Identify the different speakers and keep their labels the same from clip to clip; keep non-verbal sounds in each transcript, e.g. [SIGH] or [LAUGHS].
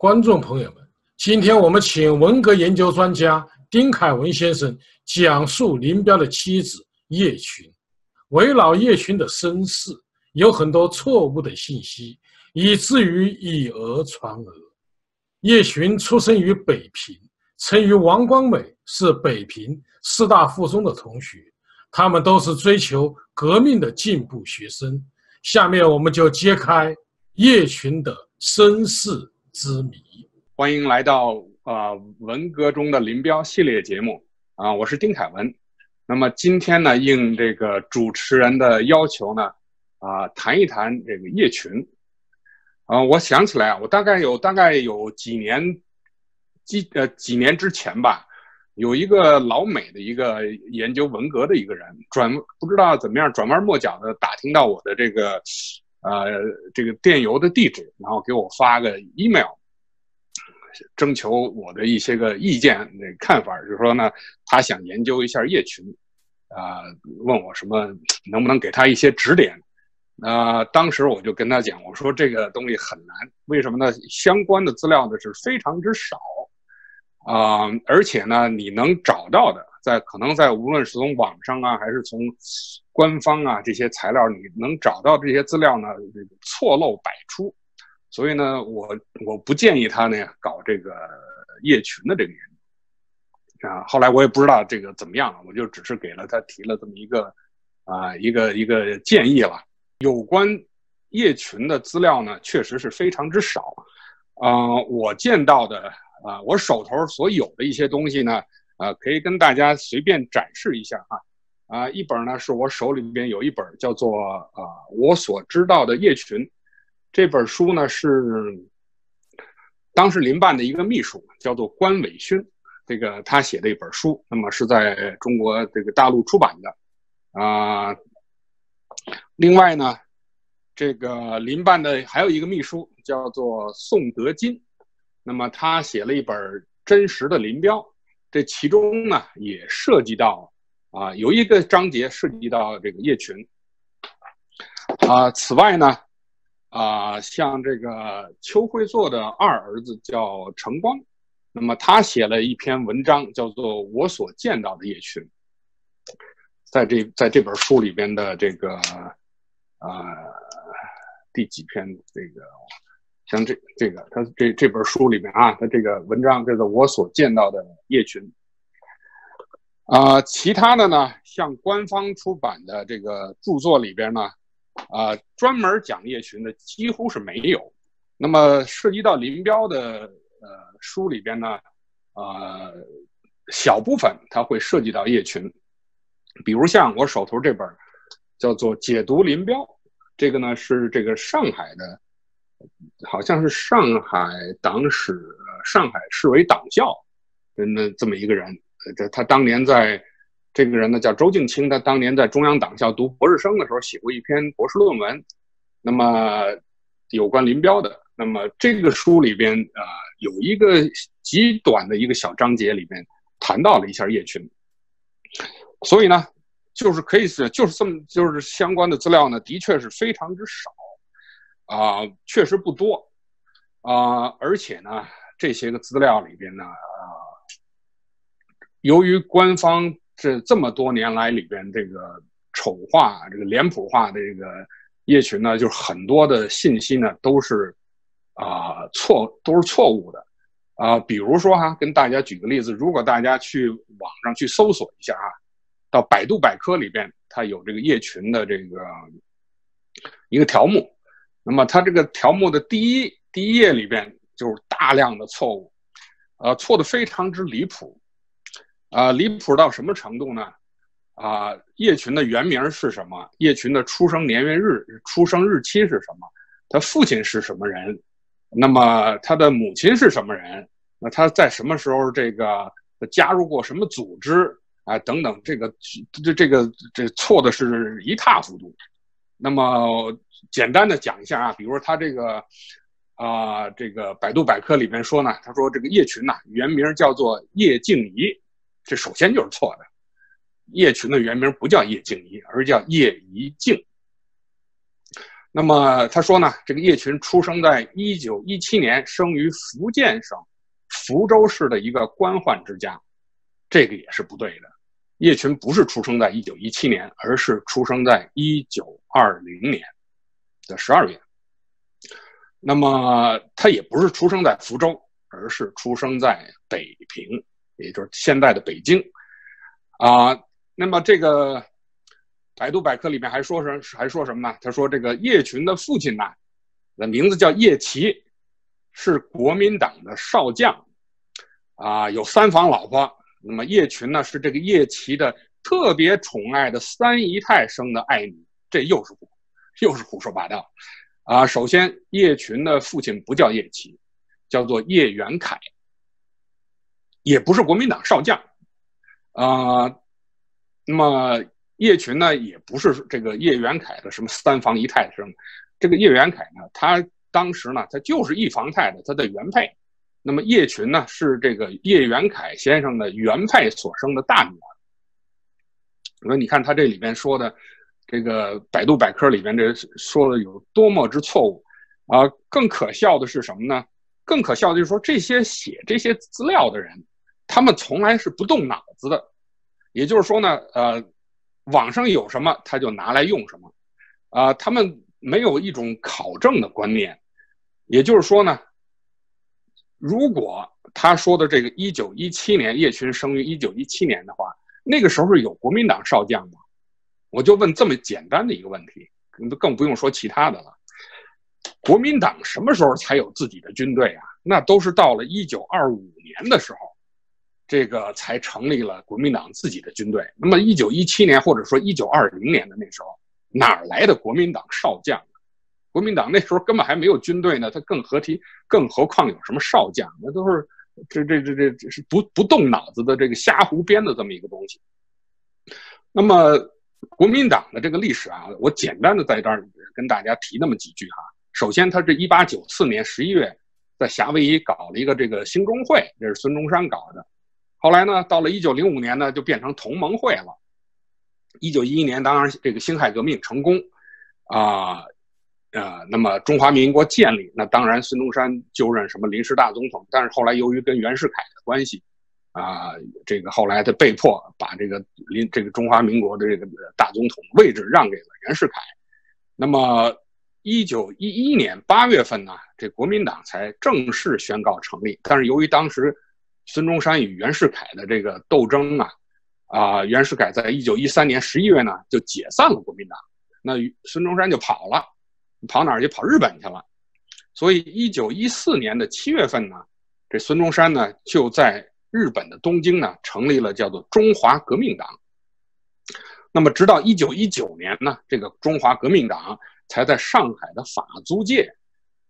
Speaker 1: 观众朋友们，今天我们请文革研究专家丁凯文先生讲述林彪的妻子叶群。围绕叶群的身世，有很多错误的信息，以至于以讹传讹。叶群出生于北平，曾与王光美是北平师大附中的同学，他们都是追求革命的进步学生。下面我们就揭开叶群的身世。之谜，
Speaker 2: 欢迎来到啊文革中的林彪系列节目啊，我是丁凯文。那么今天呢，应这个主持人的要求呢，啊谈一谈这个叶群。啊，我想起来啊，我大概有大概有几年几呃几年之前吧，有一个老美的一个研究文革的一个人，转不知道怎么样转弯抹角的打听到我的这个。呃，这个电邮的地址，然后给我发个 email，征求我的一些个意见、那看法，就是说呢，他想研究一下叶群，啊，问我什么能不能给他一些指点。那当时我就跟他讲，我说这个东西很难，为什么呢？相关的资料呢是非常之少，啊，而且呢，你能找到的。在可能在无论是从网上啊，还是从官方啊这些材料，你能找到这些资料呢，这个错漏百出，所以呢，我我不建议他呢搞这个叶群的这个研究啊。后来我也不知道这个怎么样了，我就只是给了他提了这么一个啊一个一个建议了。有关叶群的资料呢，确实是非常之少啊。我见到的啊，我手头所有的一些东西呢。啊，可以跟大家随便展示一下哈，啊，一本呢是我手里边有一本叫做啊我所知道的叶群，这本书呢是当时林办的一个秘书叫做关伟勋，这个他写的一本书，那么是在中国这个大陆出版的，啊，另外呢，这个林办的还有一个秘书叫做宋德金，那么他写了一本真实的林彪。这其中呢，也涉及到啊，有一个章节涉及到这个叶群啊。此外呢，啊，像这个邱会作的二儿子叫程光，那么他写了一篇文章，叫做《我所见到的叶群》。在这在这本书里边的这个啊第几篇这个。像这这个，他这这本书里面啊，他这个文章叫做《我所见到的叶群》啊，其他的呢，像官方出版的这个著作里边呢，啊，专门讲叶群的几乎是没有。那么涉及到林彪的呃书里边呢，呃，小部分它会涉及到叶群，比如像我手头这本叫做《解读林彪》，这个呢是这个上海的。好像是上海党史、上海市委党校的，那这么一个人，这他当年在，这个人呢叫周静清，他当年在中央党校读博士生的时候写过一篇博士论文，那么有关林彪的，那么这个书里边啊有一个极短的一个小章节里面谈到了一下叶群，所以呢，就是可以是就是这么就是相关的资料呢，的确是非常之少。啊，确实不多，啊，而且呢，这些个资料里边呢，啊，由于官方这这么多年来里边这个丑化、这个脸谱化的这个叶群呢，就是很多的信息呢都是啊错，都是错误的，啊，比如说哈，跟大家举个例子，如果大家去网上去搜索一下啊，到百度百科里边，它有这个叶群的这个一个条目。那么它这个条目的第一第一页里边就是大量的错误，呃，错的非常之离谱，啊，离谱到什么程度呢？啊，叶群的原名是什么？叶群的出生年月日、出生日期是什么？他父亲是什么人？那么他的母亲是什么人？那他在什么时候这个加入过什么组织啊？等等，这个这这个这错的是一塌糊涂。那么。简单的讲一下啊，比如说他这个，啊，这个百度百科里面说呢，他说这个叶群呐，原名叫做叶静怡，这首先就是错的，叶群的原名不叫叶静怡，而叫叶怡静。那么他说呢，这个叶群出生在一九一七年，生于福建省福州市的一个官宦之家，这个也是不对的。叶群不是出生在一九一七年，而是出生在一九二零年的十二月。那么他也不是出生在福州，而是出生在北平，也就是现在的北京。啊，那么这个。百度百科里面还说什还说什么呢？他说这个叶群的父亲呢，的名字叫叶奇，是国民党的少将，啊，有三房老婆。那么叶群呢，是这个叶奇的特别宠爱的三姨太生的爱女。这又是，又是胡说八道，啊！首先，叶群的父亲不叫叶奇，叫做叶元凯，也不是国民党少将，啊，那么。叶群呢，也不是这个叶元凯的什么三房姨太生，这个叶元凯呢，他当时呢，他就是一房太的他的原配，那么叶群呢，是这个叶元凯先生的原配所生的大女儿。我说，你看他这里边说的，这个百度百科里边这说的有多么之错误啊！更可笑的是什么呢？更可笑的就是说，这些写这些资料的人，他们从来是不动脑子的，也就是说呢，呃。网上有什么他就拿来用什么，啊，他们没有一种考证的观念，也就是说呢，如果他说的这个一九一七年叶群生于一九一七年的话，那个时候有国民党少将吗？我就问这么简单的一个问题，更不用说其他的了。国民党什么时候才有自己的军队啊？那都是到了一九二五年的时候。这个才成立了国民党自己的军队。那么，一九一七年或者说一九二零年的那时候，哪来的国民党少将？国民党那时候根本还没有军队呢，他更何提，更何况有什么少将？那都是这这这这这是不不动脑子的这个瞎胡编的这么一个东西。那么，国民党的这个历史啊，我简单的在这儿跟大家提那么几句哈。首先，他是一八九四年十一月在夏威夷搞了一个这个兴中会，这是孙中山搞的。后来呢，到了一九零五年呢，就变成同盟会了。一九一一年，当然这个辛亥革命成功，啊，那么中华民国建立，那当然孙中山就任什么临时大总统。但是后来由于跟袁世凯的关系，啊，这个后来他被迫把这个临这个中华民国的这个大总统位置让给了袁世凯。那么一九一一年八月份呢，这国民党才正式宣告成立。但是由于当时。孙中山与袁世凯的这个斗争啊，啊，袁世凯在一九一三年十一月呢就解散了国民党，那孙中山就跑了，跑哪儿去？跑日本去了。所以一九一四年的七月份呢，这孙中山呢就在日本的东京呢成立了叫做中华革命党。那么直到一九一九年呢，这个中华革命党才在上海的法租界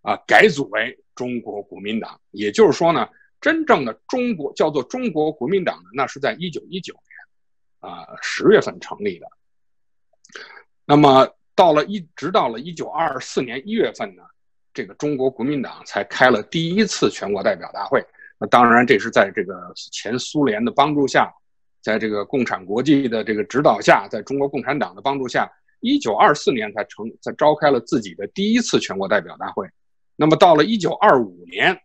Speaker 2: 啊改组为中国国民党。也就是说呢。真正的中国叫做中国国民党呢，那是在一九一九年，啊十月份成立的。那么到了一直到了一九二四年一月份呢，这个中国国民党才开了第一次全国代表大会。那当然这是在这个前苏联的帮助下，在这个共产国际的这个指导下，在中国共产党的帮助下，一九二四年才成才召开了自己的第一次全国代表大会。那么到了一九二五年。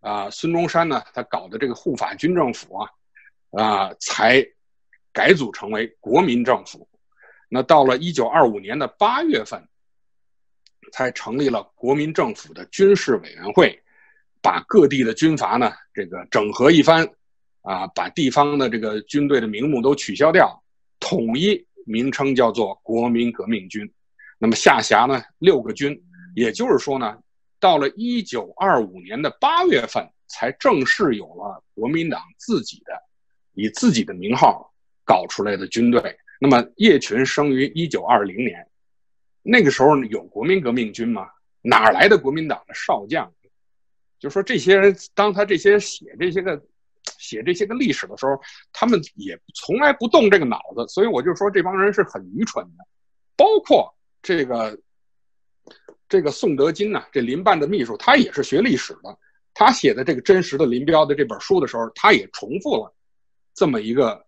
Speaker 2: 啊，孙中山呢，他搞的这个护法军政府啊，啊，才改组成为国民政府。那到了一九二五年的八月份，才成立了国民政府的军事委员会，把各地的军阀呢，这个整合一番，啊，把地方的这个军队的名目都取消掉，统一名称叫做国民革命军。那么下辖呢六个军，也就是说呢。到了一九二五年的八月份，才正式有了国民党自己的以自己的名号搞出来的军队。那么叶群生于一九二零年，那个时候有国民革命军吗？哪来的国民党的少将？就说这些人，当他这些写这些个写这些个历史的时候，他们也从来不动这个脑子。所以我就说这帮人是很愚蠢的，包括这个。这个宋德金呢，这林办的秘书，他也是学历史的。他写的这个真实的林彪的这本书的时候，他也重复了这么一个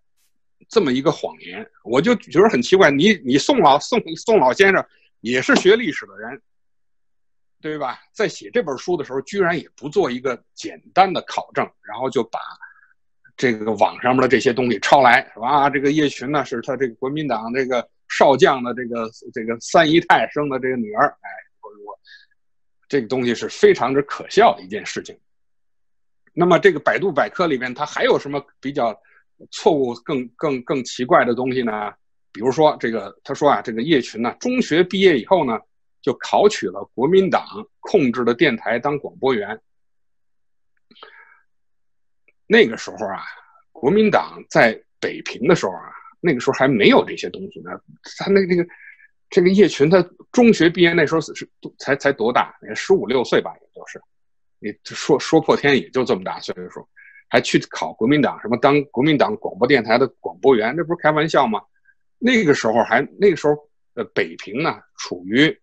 Speaker 2: 这么一个谎言。我就觉得很奇怪，你你宋老宋宋老先生也是学历史的人，对吧？在写这本书的时候，居然也不做一个简单的考证，然后就把这个网上面的这些东西抄来，是吧？这个叶群呢，是他这个国民党这个少将的这个这个三姨太生的这个女儿，哎，我我这个东西是非常之可笑的一件事情。那么这个百度百科里面，它还有什么比较错误、更更更奇怪的东西呢？比如说这个，他说啊，这个叶群呢，中学毕业以后呢，就考取了国民党控制的电台当广播员。那个时候啊，国民党在北平的时候啊，那个时候还没有这些东西呢。他那那个这个叶群，他中学毕业那时候是才才多大？十五六岁吧，也就是。你说说破天也就这么大岁数，还去考国民党什么当国民党广播电台的广播员，这不是开玩笑吗？那个时候还那个时候，呃，北平呢处于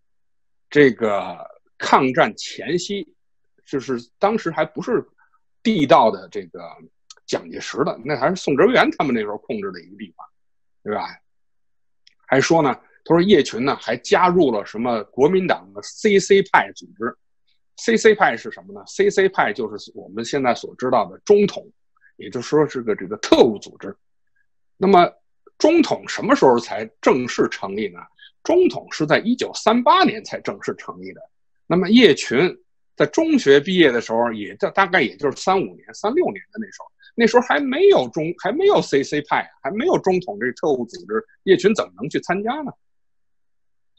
Speaker 2: 这个抗战前夕，就是当时还不是地道的这个蒋介石的，那还是宋哲元他们那时候控制的一个地方，对吧？还说呢，他说叶群呢还加入了什么国民党的 CC 派组织。CC 派是什么呢？CC 派就是我们现在所知道的中统，也就是说是个这个特务组织。那么中统什么时候才正式成立呢？中统是在一九三八年才正式成立的。那么叶群在中学毕业的时候，也大大概也就是三五年、三六年的那时候，那时候还没有中，还没有 CC 派，还没有中统这特务组织，叶群怎么能去参加呢？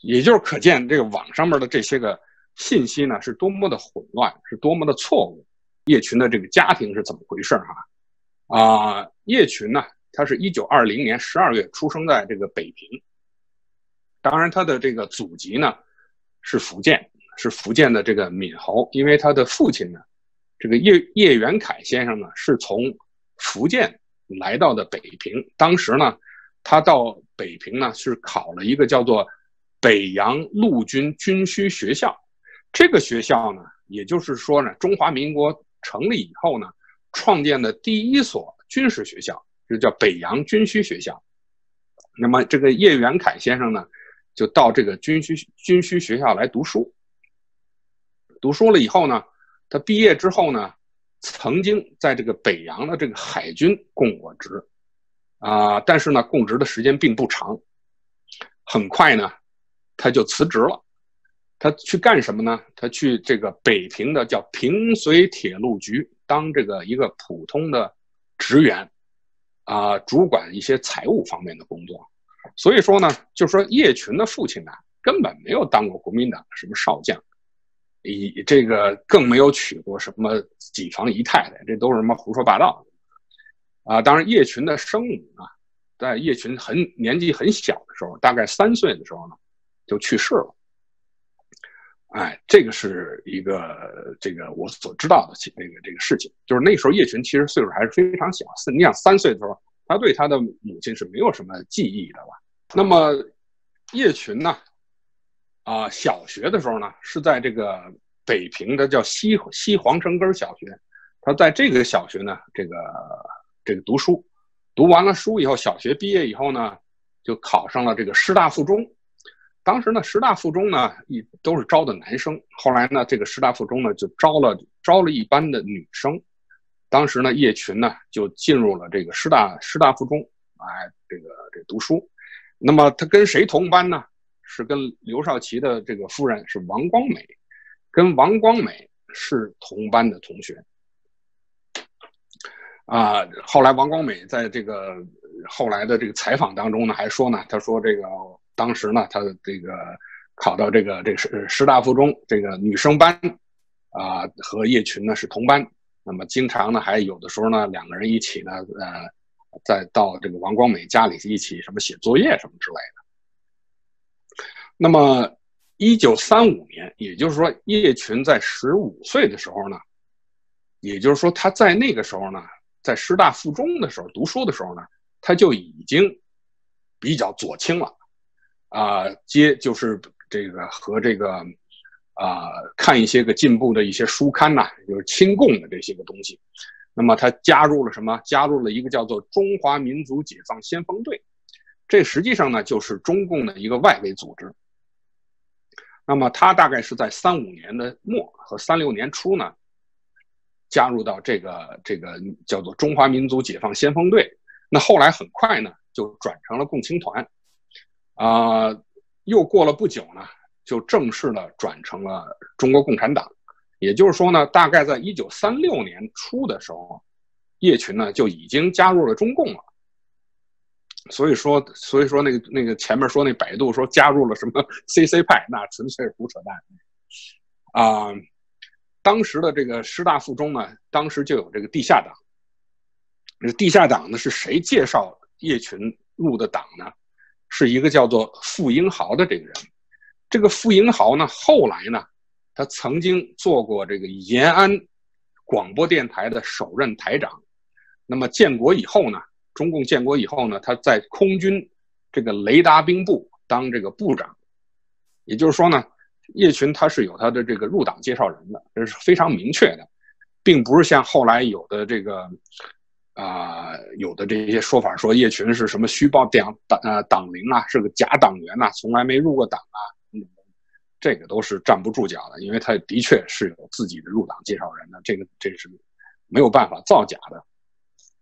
Speaker 2: 也就是可见这个网上面的这些个。信息呢是多么的混乱，是多么的错误。叶群的这个家庭是怎么回事哈？啊，叶群呢，他是一九二零年十二月出生在这个北平。当然，他的这个祖籍呢是福建，是福建的这个闽侯。因为他的父亲呢，这个叶叶元凯先生呢是从福建来到的北平。当时呢，他到北平呢是考了一个叫做北洋陆军军需学校。这个学校呢，也就是说呢，中华民国成立以后呢，创建的第一所军事学校，就叫北洋军需学校。那么这个叶元凯先生呢，就到这个军需军需学校来读书。读书了以后呢，他毕业之后呢，曾经在这个北洋的这个海军供过职，啊，但是呢，供职的时间并不长。很快呢，他就辞职了。他去干什么呢？他去这个北平的叫平绥铁路局当这个一个普通的职员，啊，主管一些财务方面的工作。所以说呢，就说叶群的父亲呢，根本没有当过国民党什么少将，以这个更没有娶过什么几房姨太太，这都是什么胡说八道啊！当然，叶群的生母呢，在叶群很年纪很小的时候，大概三岁的时候呢，就去世了。哎，这个是一个这个我所知道的这个这个事情，就是那时候叶群其实岁数还是非常小，你想三岁的时候，他对他的母亲是没有什么记忆的吧？那么叶群呢，啊，小学的时候呢是在这个北平的叫西西皇城根小学，他在这个小学呢，这个这个读书，读完了书以后，小学毕业以后呢，就考上了这个师大附中。当时呢，师大附中呢一都是招的男生，后来呢，这个师大附中呢就招了招了一班的女生。当时呢，叶群呢就进入了这个师大师大附中，哎，这个这读书。那么他跟谁同班呢？是跟刘少奇的这个夫人是王光美，跟王光美是同班的同学。啊，后来王光美在这个后来的这个采访当中呢，还说呢，他说这个。当时呢，他这个考到这个这个师师大附中这个女生班，啊，和叶群呢是同班。那么经常呢，还有的时候呢，两个人一起呢，呃，再到这个王光美家里一起什么写作业什么之类的。那么，一九三五年，也就是说叶群在十五岁的时候呢，也就是说他在那个时候呢，在师大附中的时候读书的时候呢，他就已经比较左倾了。啊，接就是这个和这个啊，看一些个进步的一些书刊呐，就是亲共的这些个东西。那么他加入了什么？加入了一个叫做中华民族解放先锋队，这实际上呢就是中共的一个外围组织。那么他大概是在三五年的末和三六年初呢，加入到这个这个叫做中华民族解放先锋队。那后来很快呢，就转成了共青团。啊，又过了不久呢，就正式的转成了中国共产党。也就是说呢，大概在一九三六年初的时候，叶群呢就已经加入了中共了。所以说，所以说那个那个前面说那百度说加入了什么 [LAUGHS] CC 派，那纯粹是胡扯淡。啊，当时的这个师大附中呢，当时就有这个地下党。这地下党呢是谁介绍叶群入的党呢？是一个叫做傅英豪的这个人。这个傅英豪呢，后来呢，他曾经做过这个延安广播电台的首任台长。那么建国以后呢？中共建国以后呢，他在空军这个雷达兵部当这个部长，也就是说呢，叶群他是有他的这个入党介绍人的，这是非常明确的，并不是像后来有的这个啊有的这些说法说叶群是什么虚报党党呃党龄啊，是个假党员呐，从来没入过党啊，这个都是站不住脚的，因为他的确是有自己的入党介绍人的，这个这是没有办法造假的。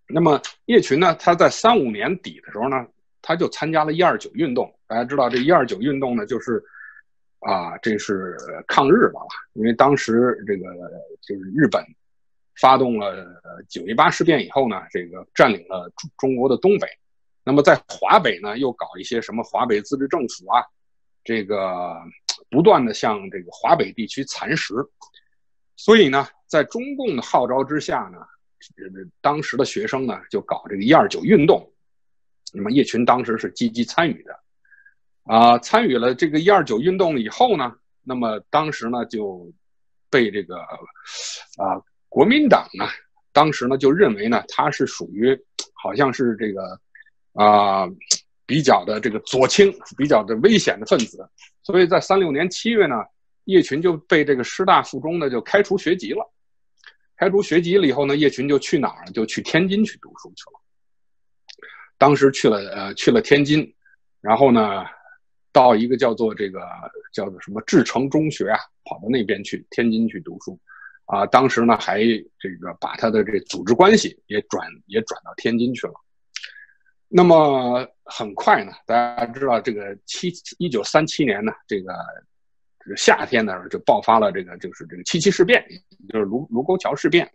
Speaker 2: 那么叶群呢？他在三五年底的时候呢，他就参加了一二九运动。大家知道这一二九运动呢，就是啊，这是抗日的了。因为当时这个就是日本发动了九一八事变以后呢，这个占领了中中国的东北。那么在华北呢，又搞一些什么华北自治政府啊，这个不断的向这个华北地区蚕食。所以呢，在中共的号召之下呢。当时的学生呢，就搞这个一二九运动，那么叶群当时是积极参与的，啊，参与了这个一二九运动以后呢，那么当时呢就被这个啊国民党呢，当时呢就认为呢他是属于 [TSK] 好像是这个啊 [TSK] 比较的这个左倾，比较的危险的分子，所以在三六年七月呢，叶群就被这个师大附中呢就开除学籍了。开除学籍了以后呢，叶群就去哪儿？就去天津去读书去了。当时去了呃去了天津，然后呢，到一个叫做这个叫做什么志诚中学啊，跑到那边去天津去读书，啊，当时呢还这个把他的这组织关系也转也转到天津去了。那么很快呢，大家知道这个七一九三七年呢，这个。这个夏天呢，就爆发了这个，就是这个七七事变，就是卢卢沟桥事变。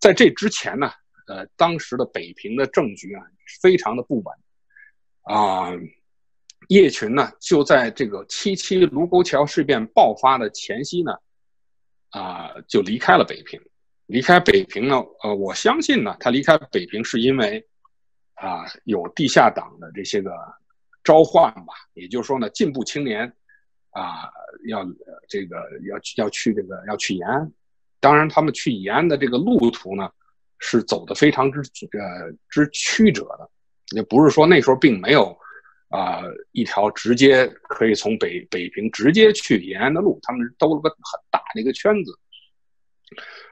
Speaker 2: 在这之前呢，呃，当时的北平的政局啊，非常的不稳啊。叶群呢，就在这个七七卢沟桥事变爆发的前夕呢，啊，就离开了北平。离开北平呢，呃，我相信呢，他离开北平是因为啊，有地下党的这些个召唤吧。也就是说呢，进步青年。啊，要这个要去要去这个要去延安，当然他们去延安的这个路途呢，是走的非常之呃之曲折的，也不是说那时候并没有啊一条直接可以从北北平直接去延安的路，他们兜了个很大的一个圈子。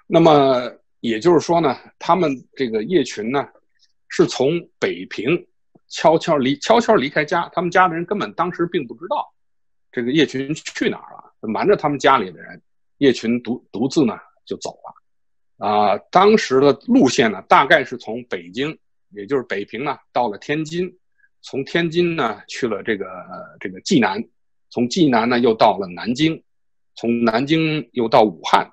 Speaker 2: 那么也就是说呢，他们这个叶群呢，是从北平悄悄离悄悄离开家，他们家的人根本当时并不知道。这个叶群去哪儿了？瞒着他们家里的人，叶群独独自呢就走了。啊，当时的路线呢，大概是从北京，也就是北平呢，到了天津，从天津呢去了这个这个济南，从济南呢又到了南京，从南京又到武汉，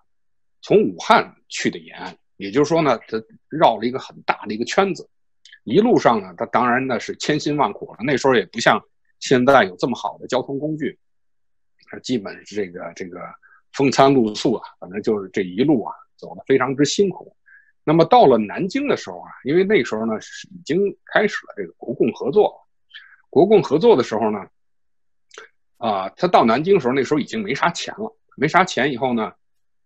Speaker 2: 从武汉去的延安。也就是说呢，他绕了一个很大的一个圈子。一路上呢，他当然呢是千辛万苦了。那时候也不像现在有这么好的交通工具。他基本是这个这个风餐露宿啊，反正就是这一路啊走的非常之辛苦。那么到了南京的时候啊，因为那时候呢是已经开始了这个国共合作。国共合作的时候呢，啊，他到南京的时候，那时候已经没啥钱了，没啥钱以后呢，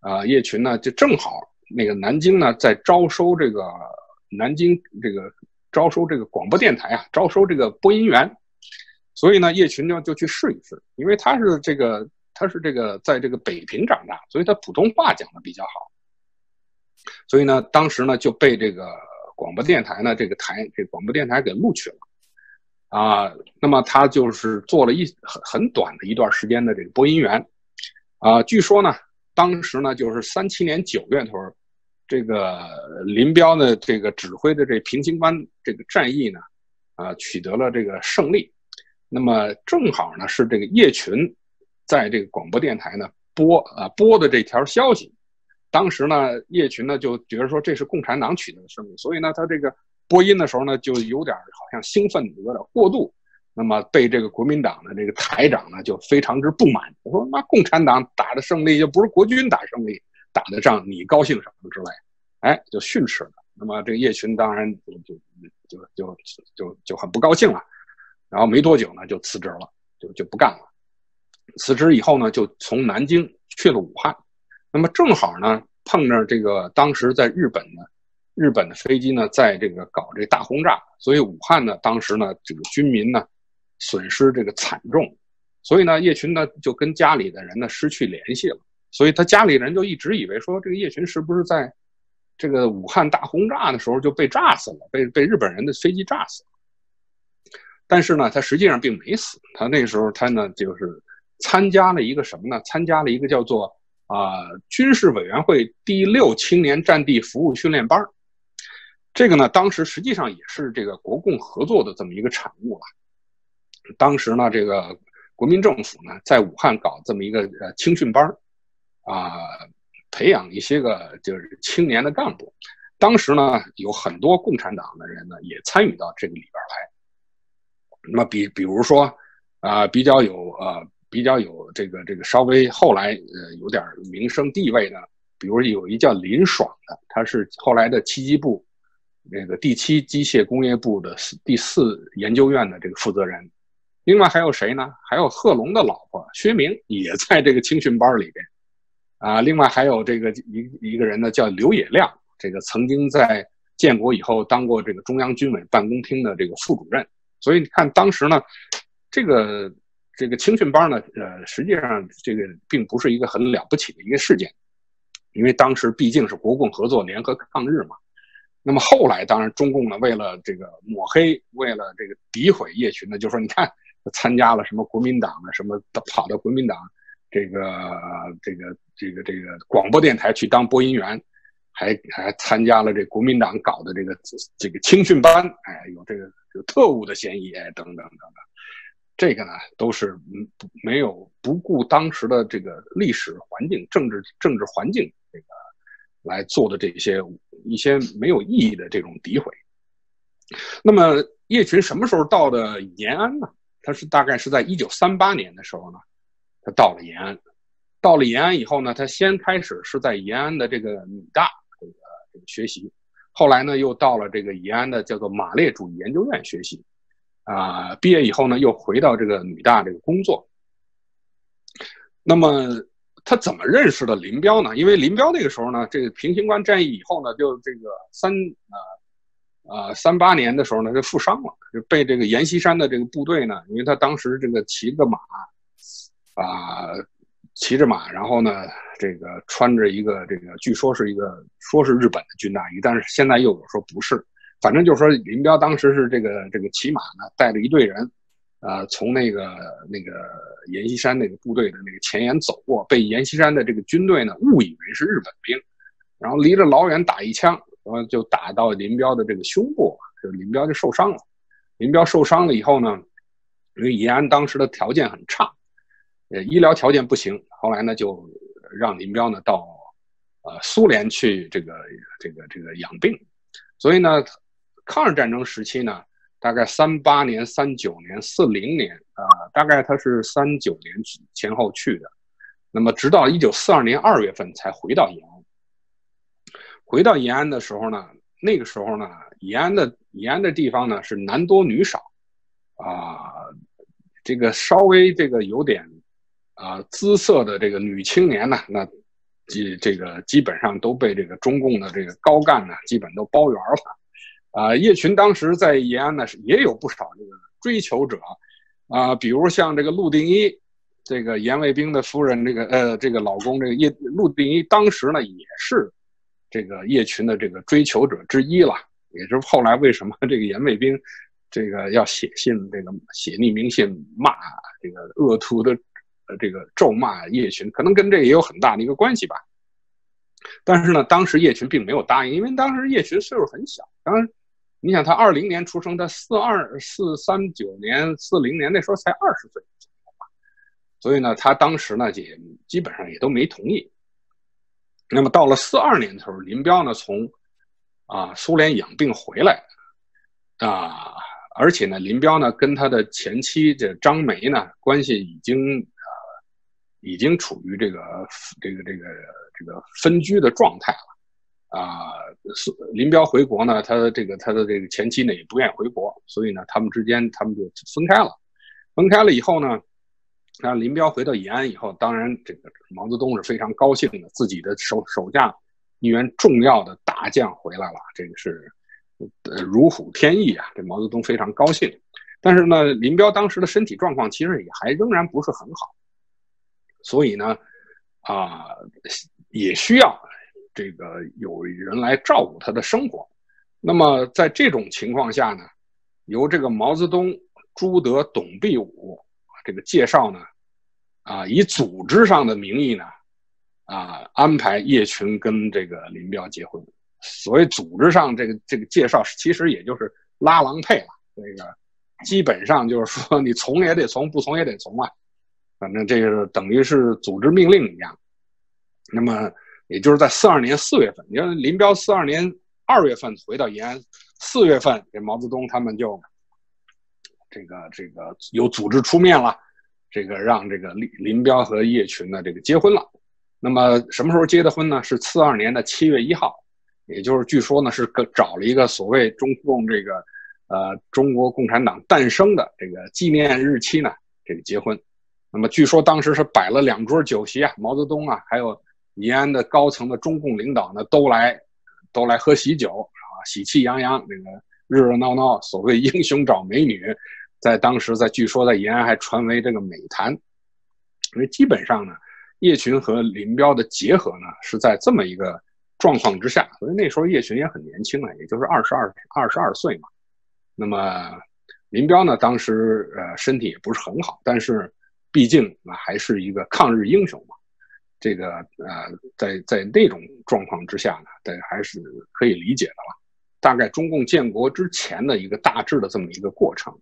Speaker 2: 啊，叶群呢就正好那个南京呢在招收这个南京这个招收这个广播电台啊，招收这个播音员。所以呢，叶群呢就去试一试，因为他是这个，他是这个在这个北平长大，所以他普通话讲的比较好。所以呢，当时呢就被这个广播电台呢这个台这广播电台给录取了，啊，那么他就是做了一很很短的一段时间的这个播音员，啊，据说呢，当时呢就是三七年九月头，这个林彪呢这个指挥的这平型关这个战役呢，啊取得了这个胜利。那么正好呢是这个叶群，在这个广播电台呢播啊播的这条消息。当时呢，叶群呢就觉得说这是共产党取得的胜利，所以呢，他这个播音的时候呢，就有点好像兴奋，有点过度。那么被这个国民党的这个台长呢，就非常之不满，他说：“那共产党打的胜利，又不是国军打胜利打的仗，你高兴什么之类？”哎，就训斥了。那么这个叶群当然就就就就就就很不高兴了，然后没多久呢，就辞职了，就就不干了。辞职以后呢，就从南京去了武汉。那么正好呢，碰着这个当时在日本呢，日本的飞机呢，在这个搞这大轰炸，所以武汉呢，当时呢，这个军民呢，损失这个惨重，所以呢，叶群呢就跟家里的人呢失去联系了，所以他家里人就一直以为说这个叶群是不是在这个武汉大轰炸的时候就被炸死了，被被日本人的飞机炸死了。但是呢，他实际上并没死，他那时候他呢就是参加了一个什么呢？参加了一个叫做。啊，军事委员会第六青年战地服务训练班这个呢，当时实际上也是这个国共合作的这么一个产物了。当时呢，这个国民政府呢，在武汉搞这么一个呃青训班啊，培养一些个就是青年的干部。当时呢，有很多共产党的人呢，也参与到这个里边来。那么，比比如说啊，比较有呃。比较有这个这个稍微后来呃有点名声地位的，比如有一叫林爽的，他是后来的七机部那个第七机械工业部的第四研究院的这个负责人。另外还有谁呢？还有贺龙的老婆薛明也在这个青训班里边啊。另外还有这个一一个人呢叫刘野亮，这个曾经在建国以后当过这个中央军委办公厅的这个副主任。所以你看当时呢，这个。这个青训班呢，呃，实际上这个并不是一个很了不起的一个事件，因为当时毕竟是国共合作联合抗日嘛。那么后来，当然中共呢，为了这个抹黑，为了这个诋毁叶群呢，就说你看参加了什么国民党的什么的，跑到国民党这个这个这个这个广播电台去当播音员，还还参加了这国民党搞的这个这个青训班，哎，有这个有特务的嫌疑，哎，等等等等。这个呢，都是嗯没有不顾当时的这个历史环境、政治政治环境这个来做的这些一些没有意义的这种诋毁。那么叶群什么时候到的延安呢？他是大概是在一九三八年的时候呢，他到了延安。到了延安以后呢，他先开始是在延安的这个女大这个这个学习，后来呢又到了这个延安的叫做马列主义研究院学习。啊，毕业以后呢，又回到这个女大这个工作。那么他怎么认识的林彪呢？因为林彪那个时候呢，这个平型关战役以后呢，就这个三啊啊三八年的时候呢，就负伤了，就被这个阎锡山的这个部队呢，因为他当时这个骑个马啊，骑着马，然后呢，这个穿着一个这个，据说是一个说是日本的军大衣，但是现在又有说不是。反正就是说，林彪当时是这个这个骑马呢，带着一队人，呃，从那个那个阎锡山那个部队的那个前沿走过，被阎锡山的这个军队呢误以为是日本兵，然后离着老远打一枪，然后就打到林彪的这个胸部，就林彪就受伤了。林彪受伤了以后呢，因为延安当时的条件很差，呃，医疗条件不行，后来呢就让林彪呢到呃苏联去这个这个这个养病，所以呢。抗日战争时期呢，大概三八年、三九年、四零年啊，大概他是三九年前后去的。那么，直到一九四二年二月份才回到延安。回到延安的时候呢，那个时候呢，延安的延安的地方呢是男多女少，啊，这个稍微这个有点啊姿色的这个女青年呢，那基这个基本上都被这个中共的这个高干呢，基本都包圆了。啊，叶群当时在延安呢，是也有不少这个追求者，啊，比如像这个陆定一，这个严卫兵的夫人，这个呃，这个老公，这个叶陆定一，当时呢也是这个叶群的这个追求者之一了。也是后来为什么这个严卫兵这个要写信，这个写匿名信骂这个恶徒的呃这个咒骂叶群，可能跟这个也有很大的一个关系吧。但是呢，当时叶群并没有答应，因为当时叶群岁数很小。当时，你想他二零年出生，他四二四三九年四零年那时候才二十岁所以呢，他当时呢也基本上也都没同意。那么到了四二年的时候，林彪呢从啊苏联养病回来啊，而且呢，林彪呢跟他的前妻这张梅呢关系已经呃已经处于这个这个这个。这个分居的状态了，啊，是林彪回国呢，他的这个他的这个前妻呢也不愿意回国，所以呢，他们之间他们就分开了。分开了以后呢，那林彪回到延安以后，当然这个毛泽东是非常高兴的，自己的手手下一员重要的大将回来了，这个是如虎添翼啊，这毛泽东非常高兴。但是呢，林彪当时的身体状况其实也还仍然不是很好，所以呢，啊。也需要这个有人来照顾他的生活。那么在这种情况下呢，由这个毛泽东、朱德、董必武这个介绍呢，啊，以组织上的名义呢，啊，安排叶群跟这个林彪结婚。所谓组织上这个这个介绍，其实也就是拉郎配了。这个基本上就是说，你从也得从，不从也得从啊。反正这个等于是组织命令一样。那么，也就是在四二年四月份，你看林彪四二年二月份回到延安，四月份这毛泽东他们就这个这个有组织出面了，这个让这个林林彪和叶群呢这个结婚了。那么什么时候结的婚呢？是四二年的七月一号，也就是据说呢是个找了一个所谓中共这个呃中国共产党诞生的这个纪念日期呢这个结婚。那么据说当时是摆了两桌酒席啊，毛泽东啊还有。延安的高层的中共领导呢，都来，都来喝喜酒啊，喜气洋洋，这个热热闹闹。所谓英雄找美女，在当时，在据说在延安还传为这个美谈。因为基本上呢，叶群和林彪的结合呢，是在这么一个状况之下。所以那时候叶群也很年轻啊，也就是二十二二十二岁嘛。那么林彪呢，当时呃身体也不是很好，但是毕竟啊还是一个抗日英雄嘛。这个呃，在在那种状况之下呢，但还是可以理解的了。大概中共建国之前的一个大致的这么一个过程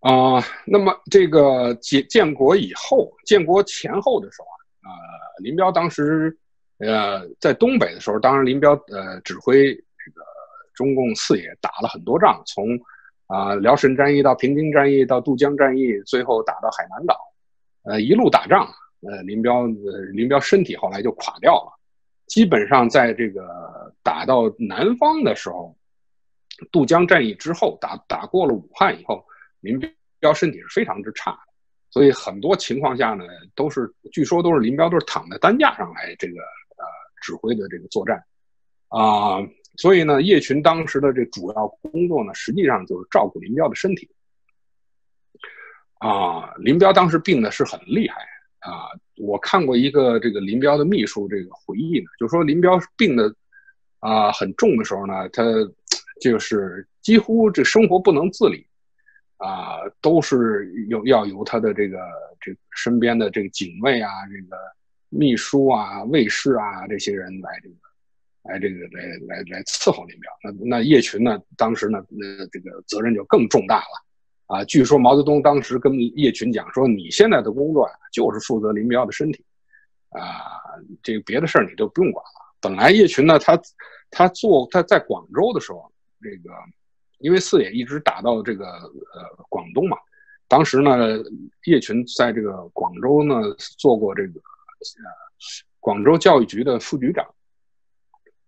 Speaker 2: 啊。那么这个建建国以后，建国前后的时候啊，呃，林彪当时呃在东北的时候，当然林彪呃指挥这个中共四野打了很多仗，从啊辽沈战役到平津战役到渡江战役，最后打到海南岛，呃，一路打仗。呃，林彪，呃，林彪身体后来就垮掉了，基本上在这个打到南方的时候，渡江战役之后，打打过了武汉以后，林彪身体是非常之差的，所以很多情况下呢，都是据说都是林彪都是躺在担架上来这个呃指挥的这个作战，啊，所以呢，叶群当时的这主要工作呢，实际上就是照顾林彪的身体，啊，林彪当时病的是很厉害。啊，我看过一个这个林彪的秘书这个回忆呢，就说林彪病的啊很重的时候呢，他就是几乎这生活不能自理，啊，都是有要由他的这个这身边的这个警卫啊，这个秘书啊、卫士啊这些人来这个来这个来来来伺候林彪。那那叶群呢，当时呢，那这个责任就更重大了。啊，据说毛泽东当时跟叶群讲说：“你现在的工作呀，就是负责林彪的身体，啊，这个别的事儿你就不用管了。”本来叶群呢，他他做他在广州的时候，这个因为四野一直打到这个呃广东嘛，当时呢，叶群在这个广州呢做过这个呃广州教育局的副局长，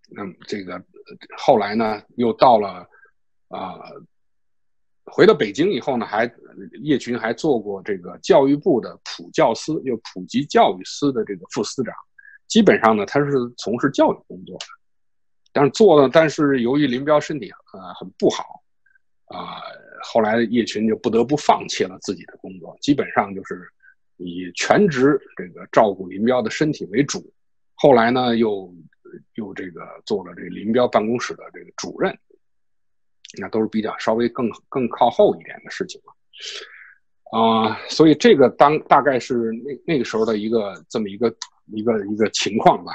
Speaker 2: 那么这个后来呢又到了啊。回到北京以后呢，还叶群还做过这个教育部的普教司，就普及教育司的这个副司长。基本上呢，他是从事教育工作的。但是做了，但是由于林彪身体呃很不好，啊，后来叶群就不得不放弃了自己的工作，基本上就是以全职这个照顾林彪的身体为主。后来呢，又又这个做了这林彪办公室的这个主任。那都是比较稍微更更靠后一点的事情了，啊，所以这个当大概是那那个时候的一个这么一个一个一个情况吧。